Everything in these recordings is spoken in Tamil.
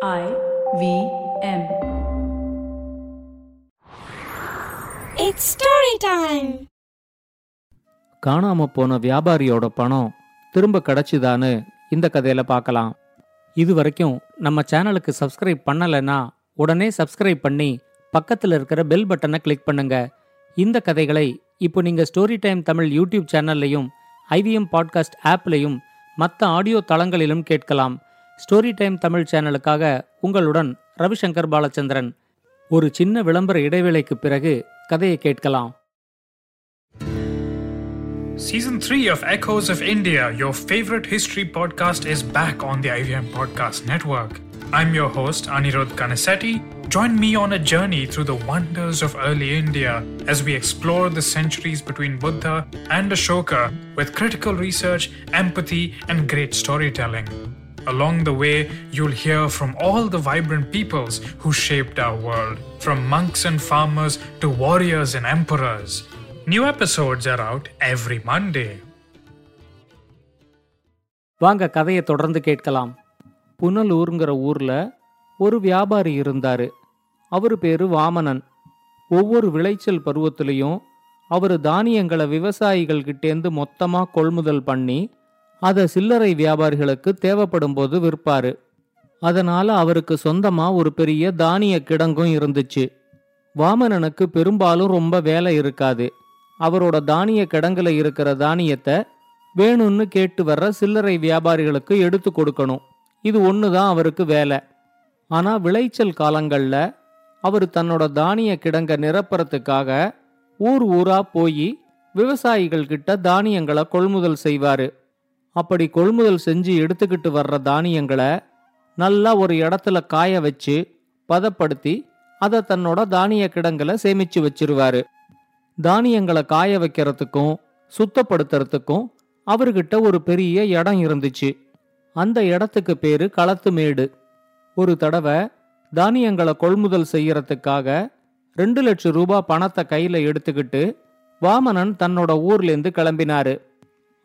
I V M. It's story time. காணாம போன வியாபாரியோட பணம் திரும்ப கிடைச்சுதான்னு இந்த கதையில பார்க்கலாம் இது வரைக்கும் நம்ம சேனலுக்கு சப்ஸ்கிரைப் பண்ணலைன்னா உடனே சப்ஸ்கிரைப் பண்ணி பக்கத்தில் இருக்கிற பெல் பட்டனை கிளிக் பண்ணுங்க இந்த கதைகளை இப்போ நீங்க ஸ்டோரி டைம் தமிழ் யூடியூப் சேனல்லையும் ஐவிஎம் பாட்காஸ்ட் ஆப்லையும் மற்ற ஆடியோ தளங்களிலும் கேட்கலாம் ஸ்டோரி டைம் தமிழ் சேனலுக்காக உங்களுடன் ரவிசங்கர் பாலச்சந்திரன் ஒரு சின்ன விளம்பர இடைவேளைக்கு பிறகு கதையை கேட்கலாம் Season 3 of Echoes of India, your favorite history podcast, is back on the IVM Podcast Network. I'm your host, Anirudh Kanasetti. Join me on a journey through the wonders of early India as we explore the centuries between Buddha and Ashoka with critical research, empathy, and great storytelling. Along the way, you'll hear from all the vibrant peoples who shaped our world, from monks and farmers to warriors and emperors. New episodes are out every Monday. வாங்க கதையை தொடர்ந்து கேட்கலாம் புனலூருங்கிற ஊர்ல ஒரு வியாபாரி இருந்தாரு அவர் பேரு வாமனன் ஒவ்வொரு விளைச்சல் பருவத்திலையும் அவர் தானியங்களை விவசாயிகள் கிட்டேந்து மொத்தமா கொள்முதல் பண்ணி அதை சில்லறை வியாபாரிகளுக்கு தேவைப்படும் போது விற்பாரு. அதனால அவருக்கு சொந்தமா ஒரு பெரிய தானிய கிடங்கும் இருந்துச்சு. வாமனனுக்கு பெரும்பாலும் ரொம்ப வேலை இருக்காது. அவரோட தானிய கிடங்குல இருக்கிற தானியத்தை வேணும்னு கேட்டு வர்ற சில்லறை வியாபாரிகளுக்கு எடுத்து கொடுக்கணும். இது ஒன்று தான் அவருக்கு வேலை. ஆனால் விளைச்சல் காலங்களில் அவர் தன்னோட தானிய கிடங்க நிரப்புறத்துக்காக ஊர் ஊரா போய் விவசாயிகள் கிட்ட தானியங்களை கொள்முதல் செய்வாரு. அப்படி கொள்முதல் செஞ்சு எடுத்துக்கிட்டு வர்ற தானியங்களை நல்லா ஒரு இடத்துல காய வச்சு பதப்படுத்தி அதை தன்னோட தானிய கிடங்களை சேமிச்சு வச்சிருவாரு. தானியங்களை காய வைக்கிறதுக்கும் சுத்தப்படுத்துறதுக்கும் அவர்கிட்ட ஒரு பெரிய இடம் இருந்துச்சு. அந்த இடத்துக்கு பேரு களத்துமேடு. ஒரு தடவை தானியங்களை கொள்முதல் செய்யறதுக்காக ரெண்டு லட்சம் ரூபாய் பணத்தை கையில எடுத்துக்கிட்டு வாமனன் தன்னோட ஊர்லேருந்து கிளம்பினாரு.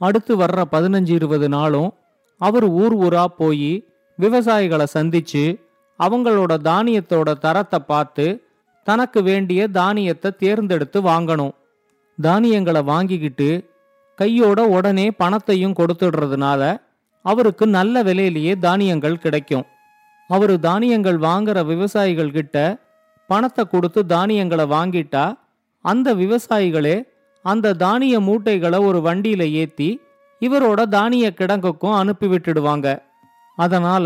அடுத்து வர்ற பதினஞ்சு இருபது நாளும் அவர் ஊர் ஊரா போய் விவசாயிகளை சந்திச்சு அவங்களோட தானியத்தோட தரத்தை பார்த்து தனக்கு வேண்டிய தானியத்தை தேர்ந்தெடுத்து வாங்கணும். தானியங்களை வாங்கிக்கிட்டு கையோட உடனே பணத்தையும் கொடுத்துடுறதுனால அவருக்கு நல்ல விலையிலேயே தானியங்கள் கிடைக்கும். அவர் தானியங்கள் வாங்குற விவசாயிகள் கிட்ட பணத்தை கொடுத்து தானியங்களை வாங்கிட்டா அந்த விவசாயிகளே அந்த தானிய மூட்டைகளை ஒரு வண்டியில ஏத்தி இவரோட தானிய கிடங்குக்கும் அனுப்பி விட்டுடுவாங்க. அதனால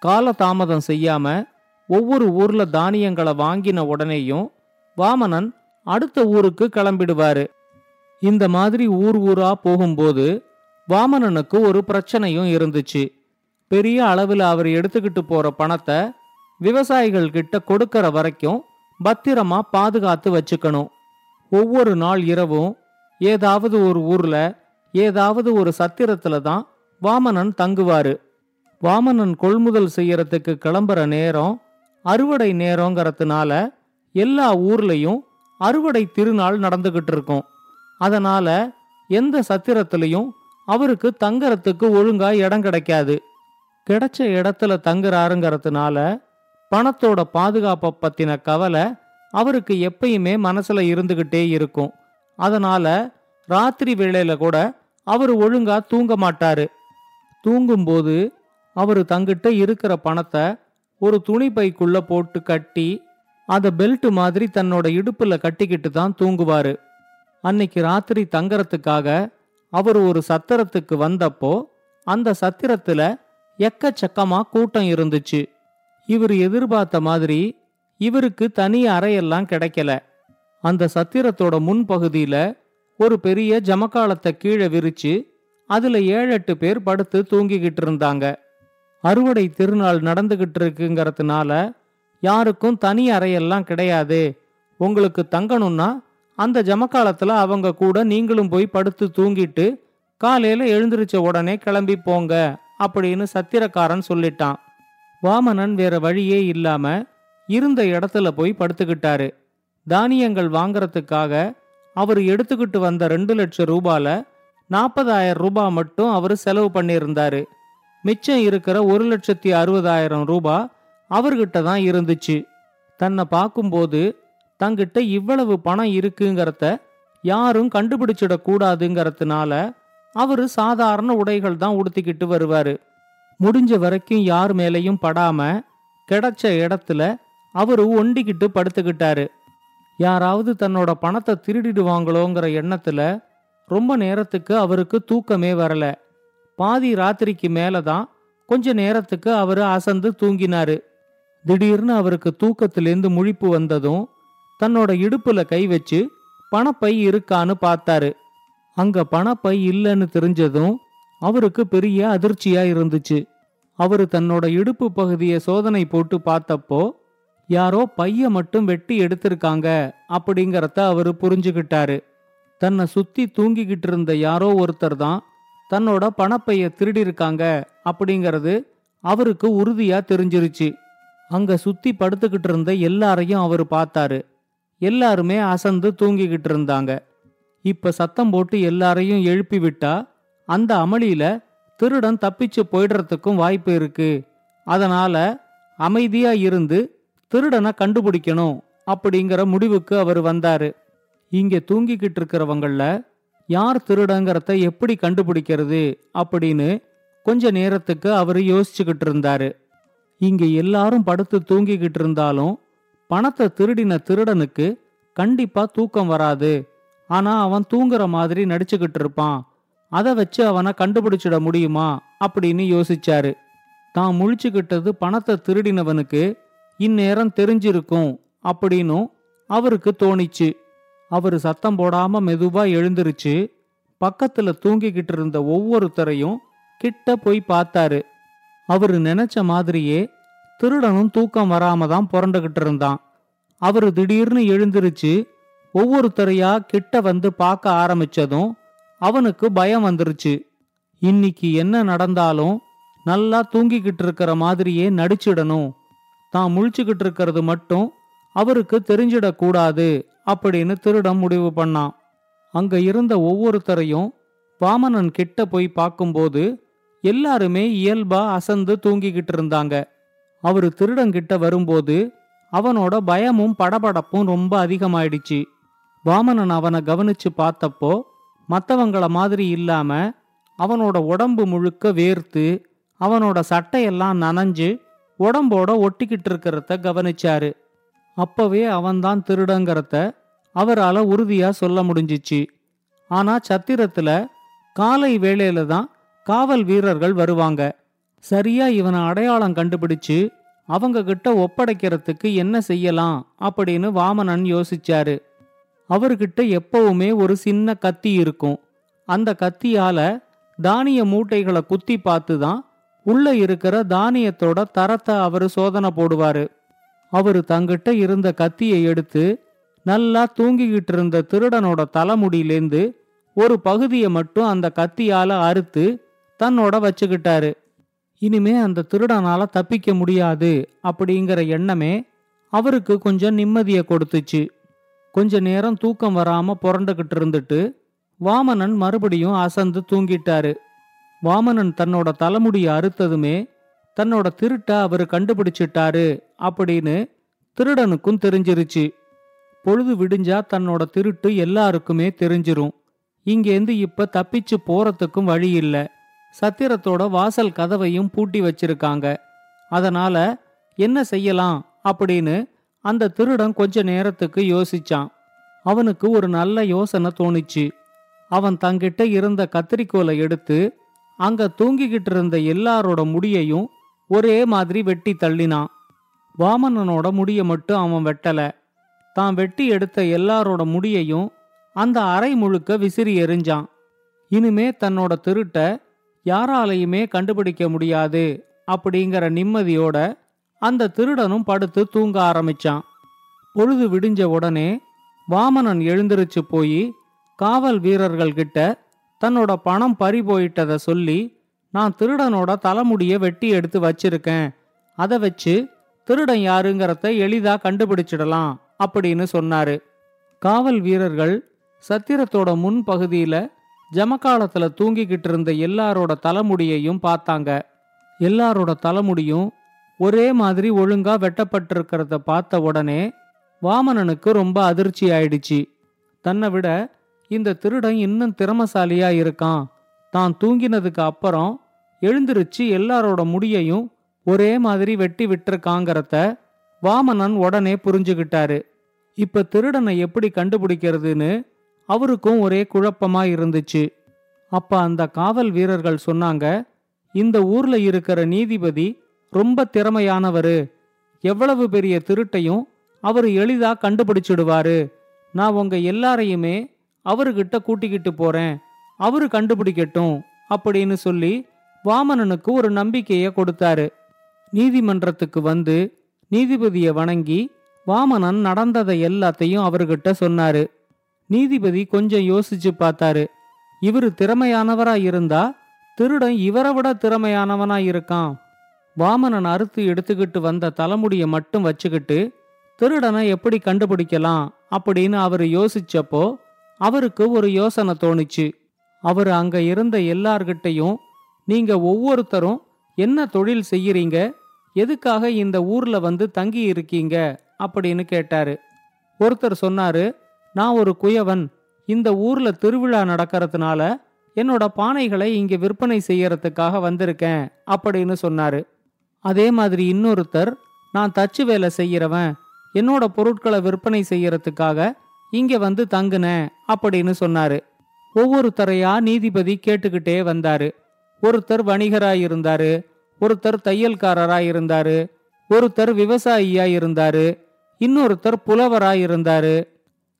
கால தாமதம் செய்யாம ஒவ்வொரு ஊர்ல தானியங்களை வாங்கின உடனேயும் வாமனன் அடுத்த ஊருக்கு கிளம்பிடுவாரு. இந்த மாதிரி ஊர் ஊரா போகும்போது வாமனனுக்கு ஒரு பிரச்சனையும் இருந்துச்சு. பெரிய அளவில் அவர் எடுத்துக்கிட்டு போற பணத்தை விவசாயிகள் கிட்ட கொடுக்கற வரைக்கும் பத்திரமா பாதுகாத்து வச்சுக்கணும். ஒவ்வொரு நாள் இரவும் ஏதாவது ஒரு ஊர்ல ஏதாவது ஒரு சத்திரத்துல தான் வாமனன் தங்குவாரு. வாமனன் கொள்முதல் செய்யறதுக்கு கிளம்புற நேரம் அறுவடை நேரங்கிறதுனால எல்லா ஊர்லயும் அறுவடை திருநாள் நடந்துகிட்டு இருக்கும். அதனால எந்த சத்திரத்திலையும் அவருக்கு தங்கறதுக்கு ஒழுங்கா இடம் கிடைக்காது. கிடைச்ச இடத்துல தங்குறாருங்கிறதுனால பணத்தோட பாதுகாப்பை பத்தின கவலை அவருக்கு எப்பயுமே மனசுல இருந்துகிட்டே இருக்கும். அதனால ராத்திரி வேளையில கூட அவர் ஒழுங்கா தூங்க மாட்டாரு. தூங்கும்போது அவர் தங்கிட்ட இருக்கிற பணத்தை ஒரு துணி பைக்குள்ள போட்டு கட்டி அத பெல்ட் மாதிரி தன்னோட இடுப்புல கட்டிக்கிட்டு தான் தூங்குவாரு. அன்னைக்கு ராத்திரி தங்கறதுக்காக அவர் ஒரு சத்திரத்துக்கு வந்தப்போ அந்த சத்திரத்துல எக்கச்சக்கமா கூட்டம் இருந்துச்சு. இவர் எதிர்பார்த்த மாதிரி இவருக்கு தனி அறையெல்லாம் கிடைக்கல. அந்த சத்திரத்தோட முன்பகுதியில ஒரு பெரிய ஜமக்காலத்தை கீழே விரிச்சு அதுல ஏழெட்டு பேர் படுத்து தூங்கிக்கிட்டு இருந்தாங்க. அறுவடை திருநாள் நடந்துகிட்டு இருக்குங்கிறதுனால யாருக்கும் தனி அறையெல்லாம் கிடையாது. உங்களுக்கு தங்கணும்னா அந்த ஜமக்காலத்துல அவங்க கூட நீங்களும் போய் படுத்து தூங்கிட்டு காலையில எழுந்திருச்ச உடனே கிளம்பி போங்க அப்படின்னு சத்திரக்காரன் சொல்லிட்டான். வாமனன் வேற வழியே இல்லாம இருந்த இடத்துல போய் படுத்துக்கிட்டாரு. தானியங்கள் வாங்கறதுக்காக அவர் எடுத்துக்கிட்டு வந்த ரெண்டு லட்சம் ரூபால நாற்பதாயிரம் ரூபாய் மட்டும் அவர் செலவு பண்ணியிருந்தாரு. மிச்சம் இருக்கிற ஒரு லட்சத்தி அறுபதாயிரம் ரூபாய் அவர்கிட்ட தான் இருந்துச்சு. தன்னை பார்க்கும்போது தங்கிட்ட இவ்வளவு பணம் இருக்குங்கிறத யாரும் கண்டுபிடிச்சிடக்கூடாதுங்கிறதுனால அவர் அவரு சாதாரண உடைகள் தான் உடுத்திக்கிட்டு வருவாரு. முடிஞ்ச வரைக்கும் யார் மேலையும் படாம கிடைச்ச இடத்துல அவரு ஒண்டிக்கிட்டு படுத்துக்கிட்டாரு. யாராவது தன்னோட பணத்தை திருடிடுவாங்களோங்கிற எண்ணத்துல ரொம்ப நேரத்துக்கு அவருக்கு தூக்கமே வரல. பாதி ராத்திரிக்கு மேல தான் கொஞ்ச நேரத்துக்கு அவரு அசந்து தூங்கினாரு. திடீர்னு அவருக்கு தூக்கத்திலேருந்து முழிப்பு வந்ததும் தன்னோட இடுப்புல கை வச்சு பணப்பை இருக்கான்னு பார்த்தாரு. அங்க பணப்பை இல்லைன்னு தெரிஞ்சதும் அவருக்கு பெரிய அதிர்ச்சியா இருந்துச்சு. அவரு தன்னோட இடுப்பு பகுதியை சோதனை போட்டு பார்த்தப்போ யாரோ பைய மட்டும் வெட்டி எடுத்திருக்காங்க அப்படிங்கறத அவரு புரிஞ்சுகிட்டாரு. தன்னை சுத்தி தூங்கிக்கிட்டு இருந்த யாரோ ஒருத்தர் தான் தன்னோட பணப்பைய திருடியிருக்காங்க அப்படிங்கிறது அவருக்கு உறுதியா தெரிஞ்சிருச்சு. அங்க சுத்தி படுத்துக்கிட்டு இருந்த எல்லாரையும் அவரு பார்த்தாரு. எல்லாருமே அசந்து தூங்கிக்கிட்டு இருந்தாங்க இப்ப சத்தம் போட்டு எல்லாரையும் எழுப்பி விட்டா அந்த அமளியில திருடன் தப்பிச்சு போயிடுறதுக்கும் வாய்ப்பு இருக்கு. அதனால அமைதியா இருந்து திருடனை கண்டுபிடிக்கணும் அப்படிங்கிற முடிவுக்கு அவர் வந்தாரு. இங்க தூங்கிக்கிட்டு இருக்கிறவங்கள யார் திருடங்கிறத எப்படி கண்டுபிடிக்கிறது அப்படின்னு கொஞ்ச நேரத்துக்கு அவர் யோசிச்சுக்கிட்டு இருந்தாரு. இங்க எல்லாரும் படுத்து தூங்கிக்கிட்டு இருந்தாலும் பணத்தை திருடின திருடனுக்கு கண்டிப்பா தூக்கம் வராது. ஆனா அவன் தூங்குற மாதிரி நடிச்சுக்கிட்டு இருப்பான். அதை வச்சு அவனை கண்டுபிடிச்சிட முடியுமா அப்படின்னு யோசிச்சாரு. தான் முழிச்சுக்கிட்டது பணத்தை திருடினவனுக்கு இந்நேரம் தெரிஞ்சிருக்கும் அப்படின்னும் அவருக்கு தோணிச்சு. அவர் சத்தம் போடாம மெதுவா எழுந்திருச்சு. பக்கத்துல தூங்கிக்கிட்டு இருந்த ஒவ்வொருத்தரையும் கிட்ட போய் பார்த்தாரு. அவரு நினைச்ச மாதிரியே திருடனும் தூக்கம் வராம தான் புரண்டுகிட்டு இருந்தான். அவரு திடீர்னு எழுந்திருச்சு. ஒவ்வொருத்தரையா கிட்ட வந்து பார்க்க ஆரம்பிச்சதும் அவனுக்கு பயம் வந்துருச்சு. இன்னைக்கு என்ன நடந்தாலும் நல்லா தூங்கிக்கிட்டு இருக்கிற மாதிரியே நடிச்சிடணும். தான் முழிச்சுக்கிட்டு இருக்கிறது மட்டும் அவருக்கு தெரிஞ்சிடக்கூடாது அப்படின்னு திருடம் முடிவு பண்ணான். அங்க இருந்த ஒவ்வொருத்தரையும் வாமனன் கிட்ட போய் பார்க்கும்போது எல்லாருமே இயல்பா அசந்து தூங்கிக்கிட்டு இருந்தாங்க அவரு திருடங்கிட்ட வரும்போது அவனோட பயமும் படபடப்பும் ரொம்ப அதிகமாயிடுச்சு. வாமனன் அவனை கவனிச்சு பார்த்தப்போ மற்றவங்கள மாதிரி இல்லாம அவனோட உடம்பு முழுக்க வேர்த்து அவனோட சட்டையெல்லாம் நனைஞ்சு உடம்போட ஒட்டிக்கிட்டு இருக்கிறத கவனிச்சாரு. அப்பவே அவன்தான் திருடங்கிறத அவரால உறுதியா சொல்ல முடிஞ்சிச்சு. ஆனா சத்திரத்துல காலை வேளையில தான் காவல் வீரர்கள் வருவாங்க. சரியா இவனை அடையாளம் கண்டுபிடிச்சு அவங்க கிட்ட ஒப்படைக்கிறதுக்கு என்ன செய்யலாம் அப்படின்னு வாமனன் யோசிச்சாரு. அவர்கிட்ட எப்பவுமே ஒரு சின்ன கத்தி இருக்கும். அந்த கத்தியால தானிய மூட்டைகளை குத்தி பார்த்து தான் உள்ள இருக்கிற தானியத்தோட தரத்தை அவரு சோதனை போடுவாரு. அவரு தங்கிட்ட இருந்த கத்தியை எடுத்து நல்லா தூங்கிக்கிட்டு இருந்த திருடனோட தலைமுடியிலேந்து ஒரு பகுதியை மட்டும் அந்த கத்தியால அறுத்து தன்னோட வச்சுக்கிட்டாரு. இனிமே அந்த திருடனால தப்பிக்க முடியாது அப்படிங்கிற எண்ணமே அவருக்கு கொஞ்சம் நிம்மதியை கொடுத்துச்சு. கொஞ்ச நேரம் தூக்கம் வராம புரண்டுகிட்டு இருந்துட்டு வாமனன் மறுபடியும் அசந்து தூங்கிட்டாரு. வாமனன் தன்னோட தலைமுடியை அறுத்ததுமே தன்னோட திருட்ட அவரு கண்டுபிடிச்சிட்டாரு அப்படின்னு திருடனுக்கும் தெரிஞ்சிருச்சு. பொழுது விடிஞ்சா தன்னோட திருட்டு எல்லாருக்குமே தெரிஞ்சிரும். இங்கேந்து இப்ப தப்பிச்சு போறதுக்கும் வழி இல்ல. சத்திரத்தோட வாசல் கதவையும் பூட்டி வச்சிருக்காங்க. அதனால என்ன செய்யலாம் அப்படின்னு அந்த திருடன் கொஞ்ச நேரத்துக்கு யோசிச்சான். அவனுக்கு ஒரு நல்ல யோசனை தோணுச்சு. அவன் தங்கிட்ட இருந்த கத்திரிக்கோலை எடுத்து அங்க தூங்கிக்கிட்டு இருந்த எல்லாரோட முடியையும் ஒரே மாதிரி வெட்டி தள்ளினான். வாமனனோட முடிய மட்டும் அவன் வெட்டல. தான் வெட்டி எடுத்த எல்லாரோட முடியையும் அந்த அறை முழுக்க விசிறி எறிஞ்சான். இனிமே தன்னோட திருட்ட யாராலையுமே கண்டுபிடிக்க முடியாது அப்படிங்கிற நிம்மதியோட அந்த திருடனும் படுத்து தூங்க ஆரம்பிச்சான். பொழுது விடிஞ்ச உடனே வாமனன் எழுந்திருச்சு போய் காவல் வீரர்கள்கிட்ட தன்னோட பணம் பறி போயிட்டதை சொல்லி நான் திருடனோட தலைமுடியை வெட்டி எடுத்து வச்சிருக்கேன். அதை வச்சு திருடன் யாருங்கிறத எளிதா கண்டுபிடிச்சிடலாம் அப்படின்னு சொன்னாரு. காவல் வீரர்கள் சத்திரத்தோட முன் பகுதியில ஜமக்காலத்துல தூங்கிக்கிட்டு இருந்த எல்லாரோட தலைமுடியையும் பார்த்தாங்க. எல்லாரோட தலைமுடியும் ஒரே மாதிரி ஒழுங்கா வெட்டப்பட்டிருக்கிறத பார்த்த உடனே வாமனனுக்கு ரொம்ப அதிர்ச்சி ஆயிடுச்சு. தன்னை விட இந்த திருடன் இன்னும் திறமசாலியா இருக்கான். தான் தூங்கினதுக்கு அப்புறம் எழுந்திருச்சு எல்லாரோட முடியையும் ஒரே மாதிரி வெட்டி விட்டுருக்காங்கிறத வாமனன் உடனே புரிஞ்சுக்கிட்டாரு இப்ப திருடனை எப்படி கண்டுபிடிக்கிறதுன்னு அவருக்கும் ஒரே குழப்பமா இருந்துச்சு. அப்ப அந்த காவல் வீரர்கள் சொன்னாங்க இந்த ஊர்ல இருக்கிற நீதிபதி ரொம்ப திறமையானவரு. எவ்வளவு பெரிய திருட்டையும் அவர் எளிதா கண்டுபிடிச்சிடுவாரு. நான் உங்க எல்லாரையுமே அவர்கிட்ட கூட்டிக்கிட்டு போறேன். அவரு கண்டுபிடிக்கட்டும் அப்படின்னு சொல்லி வாமனனுக்கு ஒரு நம்பிக்கைய கொடுத்தாரு. நீதிமன்றத்துக்கு வந்து நீதிபதியை வணங்கி வாமனன் நடந்ததை எல்லாத்தையும் அவர்கிட்ட சொன்னாரு. நீதிபதி கொஞ்சம் யோசிச்சு பார்த்தாரு. இவரு திறமையானவரா இருந்தா திருடன் இவரை விட திறமையானவனா இருக்கான். வாமனன் அறுத்து எடுத்துக்கிட்டு வந்த தலைமுடியை மட்டும் வச்சுக்கிட்டு திருடனை எப்படி கண்டுபிடிக்கலாம்? அப்படின்னு அவர் யோசிச்சப்போ அவருக்கு ஒரு யோசனை தோணுச்சு. அவர் அங்க இருந்த எல்லார்கிட்டையும் நீங்க ஒவ்வொருத்தரும் என்ன தொழில் செய்யறீங்க? எதுக்காக இந்த ஊர்ல வந்து தங்கி இருக்கீங்க? அப்படின்னு கேட்டாரு. ஒருத்தர் சொன்னாரு நான் ஒரு குயவன். இந்த ஊர்ல திருவிழா நடக்கிறதுனால என்னோட பானைகளை இங்க விற்பனை செய்யறதுக்காக வந்திருக்கேன் அப்படின்னு சொன்னாரு. அதே மாதிரி இன்னொருத்தர் நான் தச்சு வேலை செய்யறவன். என்னோட பொருட்களை விற்பனை செய்யறதுக்காக இங்க வந்து தங்குனேன் அப்படின்னு சொன்னாரு. ஒவ்வொருத்தரையா நீதிபதி கேட்டுக்கிட்டே வந்தாரு. ஒருத்தர் வணிகராய் இருந்தாரு ஒருத்தர் தையல்காரராய் இருந்தாரு ஒருத்தர் விவசாயியா இருந்தாரு இன்னொருத்தர் புலவராய் இருந்தாரு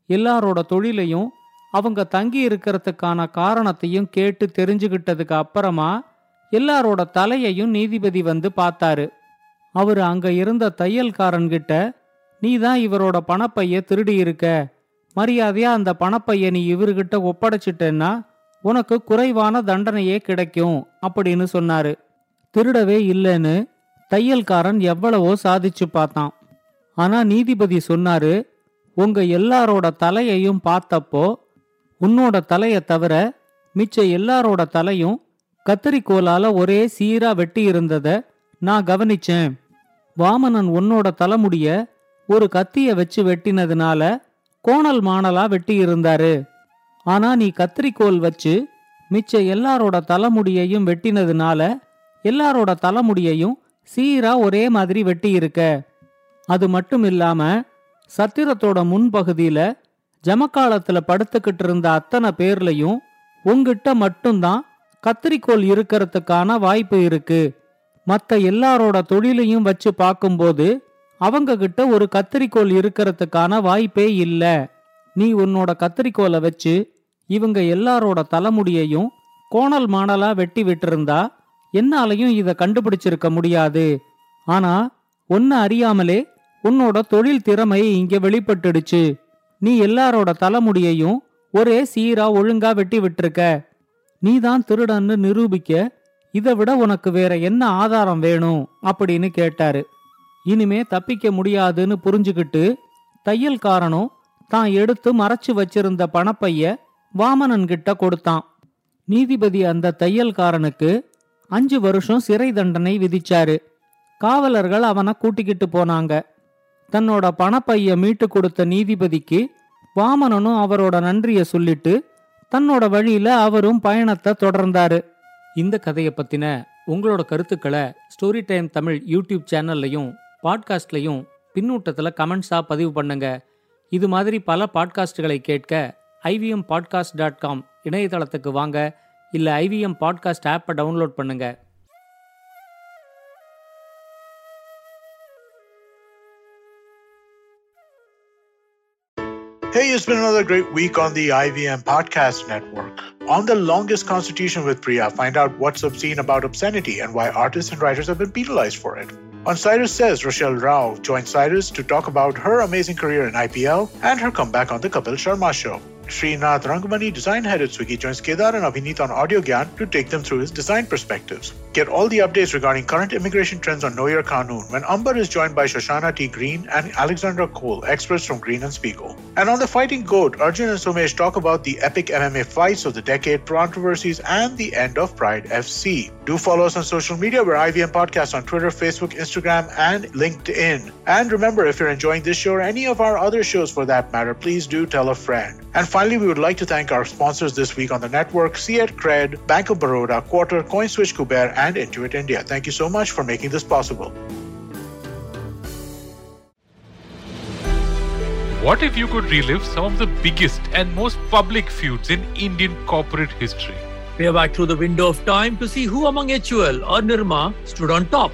எல்லாரோட தொழிலையும் அவங்க தங்கி இருக்கிறதுக்கான காரணத்தையும் கேட்டு தெரிஞ்சுக்கிட்டதுக்கு அப்புறமா எல்லாரோட தலையையும் நீதிபதி வந்து பார்த்தாரு. அவரு அங்க இருந்த தையல்காரன்கிட்ட நீ தான் இவரோட பணப்பைய திருடி இருக்க மரியாதையா அந்த பணப்பைய நீ இவர்கிட்ட ஒப்படைச்சிட்டேன்னா உனக்கு குறைவான தண்டனையே கிடைக்கும் அப்படின்னு சொன்னாரு. திருடவே இல்லைன்னு தையல்காரன் எவ்வளவோ சாதிச்சு பார்த்தான். ஆனா நீதிபதி சொன்னாரு உங்க எல்லாரோட தலையையும் பார்த்தப்போ உன்னோட தலையை தவிர மிச்ச எல்லாரோட தலையும் கத்தரிக்கோலால ஒரே சீரா வெட்டி இருந்தத நான் கவனிச்சேன். வாமனன் உன்னோட தலைமுடிய ஒரு கத்திய வச்சு வெட்டினதுனால கோணல் மாணலா வெட்டி இருந்தாரு ஆனா நீ கத்திரிக்கோல் வச்சு மிச்ச எல்லாரோட தலைமுடியையும் வெட்டினதுனால எல்லாரோட தலைமுடியையும் சீரா ஒரே மாதிரி வெட்டி இருக்க அது மட்டும் இல்லாம சத்திரத்தோட முன்பகுதியில ஜமக்காலத்துல படுத்துக்கிட்டு இருந்த அத்தனை பேர்லயும் உங்கிட்ட மட்டும்தான் கத்திரிக்கோல் இருக்கிறதுக்கான வாய்ப்பு இருக்கு. மற்ற எல்லாரோட தொழிலையும் வச்சு பார்க்கும்போது அவங்க கிட்ட ஒரு கத்திரிக்கோல் இருக்கிறதுக்கான வாய்ப்பே இல்ல. நீ உன்னோட கத்திரிக்கோலை வச்சு இவங்க எல்லாரோட தலைமுடியையும் கோணல் மாணலா வெட்டி விட்டிருந்தா என்னாலையும் இத கண்டுபிடிச்சிருக்க முடியாது. ஆனா ஒன்னு அறியாமலே உன்னோட தொழில் திறமை இங்க வெளிப்பட்டுடுச்சு. நீ எல்லாரோட தலைமுடியையும் ஒரே சீரா ஒழுங்கா வெட்டி விட்டிருக்க. நீதான் திருடன்னு நிரூபிக்க இதை விட உனக்கு வேற என்ன ஆதாரம் வேணும்? அப்படின்னு கேட்டாரு. இனிமே தப்பிக்க முடியாதுன்னு புரிஞ்சுக்கிட்டு தையல்காரனும் தான் எடுத்து மறைச்சு வச்சிருந்த பணப்பைய வாமனன்கிட்ட கொடுத்தான். நீதிபதி அந்த தையல்காரனுக்கு அஞ்சு வருஷம் சிறை தண்டனை விதிச்சாரு. காவலர்கள் அவனை கூட்டிக்கிட்டு போனாங்க. தன்னோட பணப்பைய மீட்டு கொடுத்த நீதிபதிக்கு வாமனனும் அவரோட நன்றிய சொல்லிட்டு தன்னோட வழியில அவரும் பயணத்தை தொடர்ந்தாரு. இந்த கதையை பத்தின உங்களோட கருத்துக்களை ஸ்டோரி டைம் தமிழ் யூடியூப் சேனல்லையும் பாட்காஸ்ட்லையும் பின்னூட்டத்தில் கமெண்ட்ஸாக பதிவு பண்ணுங்க இது மாதிரி பல பாட்காஸ்டுகளை கேட்க ஐவிஎம் பாட்காஸ்ட் டாட் காம் இணையதளத்துக்கு வாங்க இல்லை ஐவிஎம் பாட்காஸ்ட் ஆப்பை டவுன்லோட் பண்ணுங்க Hey, it's been another great week on the IVM Podcast Network. On the longest constitution with Priya, find out what's obscene about obscenity and why artists and writers have been penalized for it. On Cyrus Says, Rochelle Rao joined Cyrus to talk about her amazing career in IPL and her comeback on the Kapil Sharma show. Srinath Rangamani, design head at Swiggy, joins Kedar and Abhinit on Audio Gyan to take them through his design perspectives. Get all the updates regarding current immigration trends on Know Your Kanun when Amber is joined by Shoshana T. Green and Alexandra Cole, experts from Green and Spiegel. And on The Fighting Goat, Arjun and Somesh talk about the epic MMA fights of the decade, controversies, and the end of Pride FC. Do follow us on social media. We're IVM Podcast on Twitter, Facebook, Instagram, and LinkedIn. And remember, if you're enjoying this show or any of our other shows for that matter, please do tell a friend. And finally, we would like to thank our sponsors this week on the network, Fiat Cred, Bank of Baroda, Quarter, CoinSwitch Kuber, and Intuit India. Thank you so much for making this possible. What if you could relive some of the biggest and most public feuds in Indian corporate history? We Peer back through the window of time to see who among HUL or Nirma stood on top.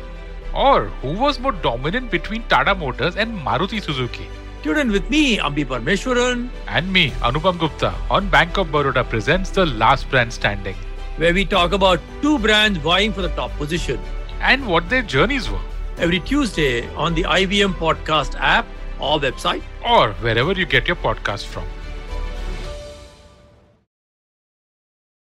Or who was more dominant between Tata Motors and Maruti Suzuki? Tune in with me, Ambi Parmeshwaran, And me, Anupam Gupta, on Bank of Baroda presents The Last Brand Standing where we talk about two brands vying for the top position. and what their journeys were, Every Tuesday on the IBM Podcast app or website. or wherever you get your podcast from.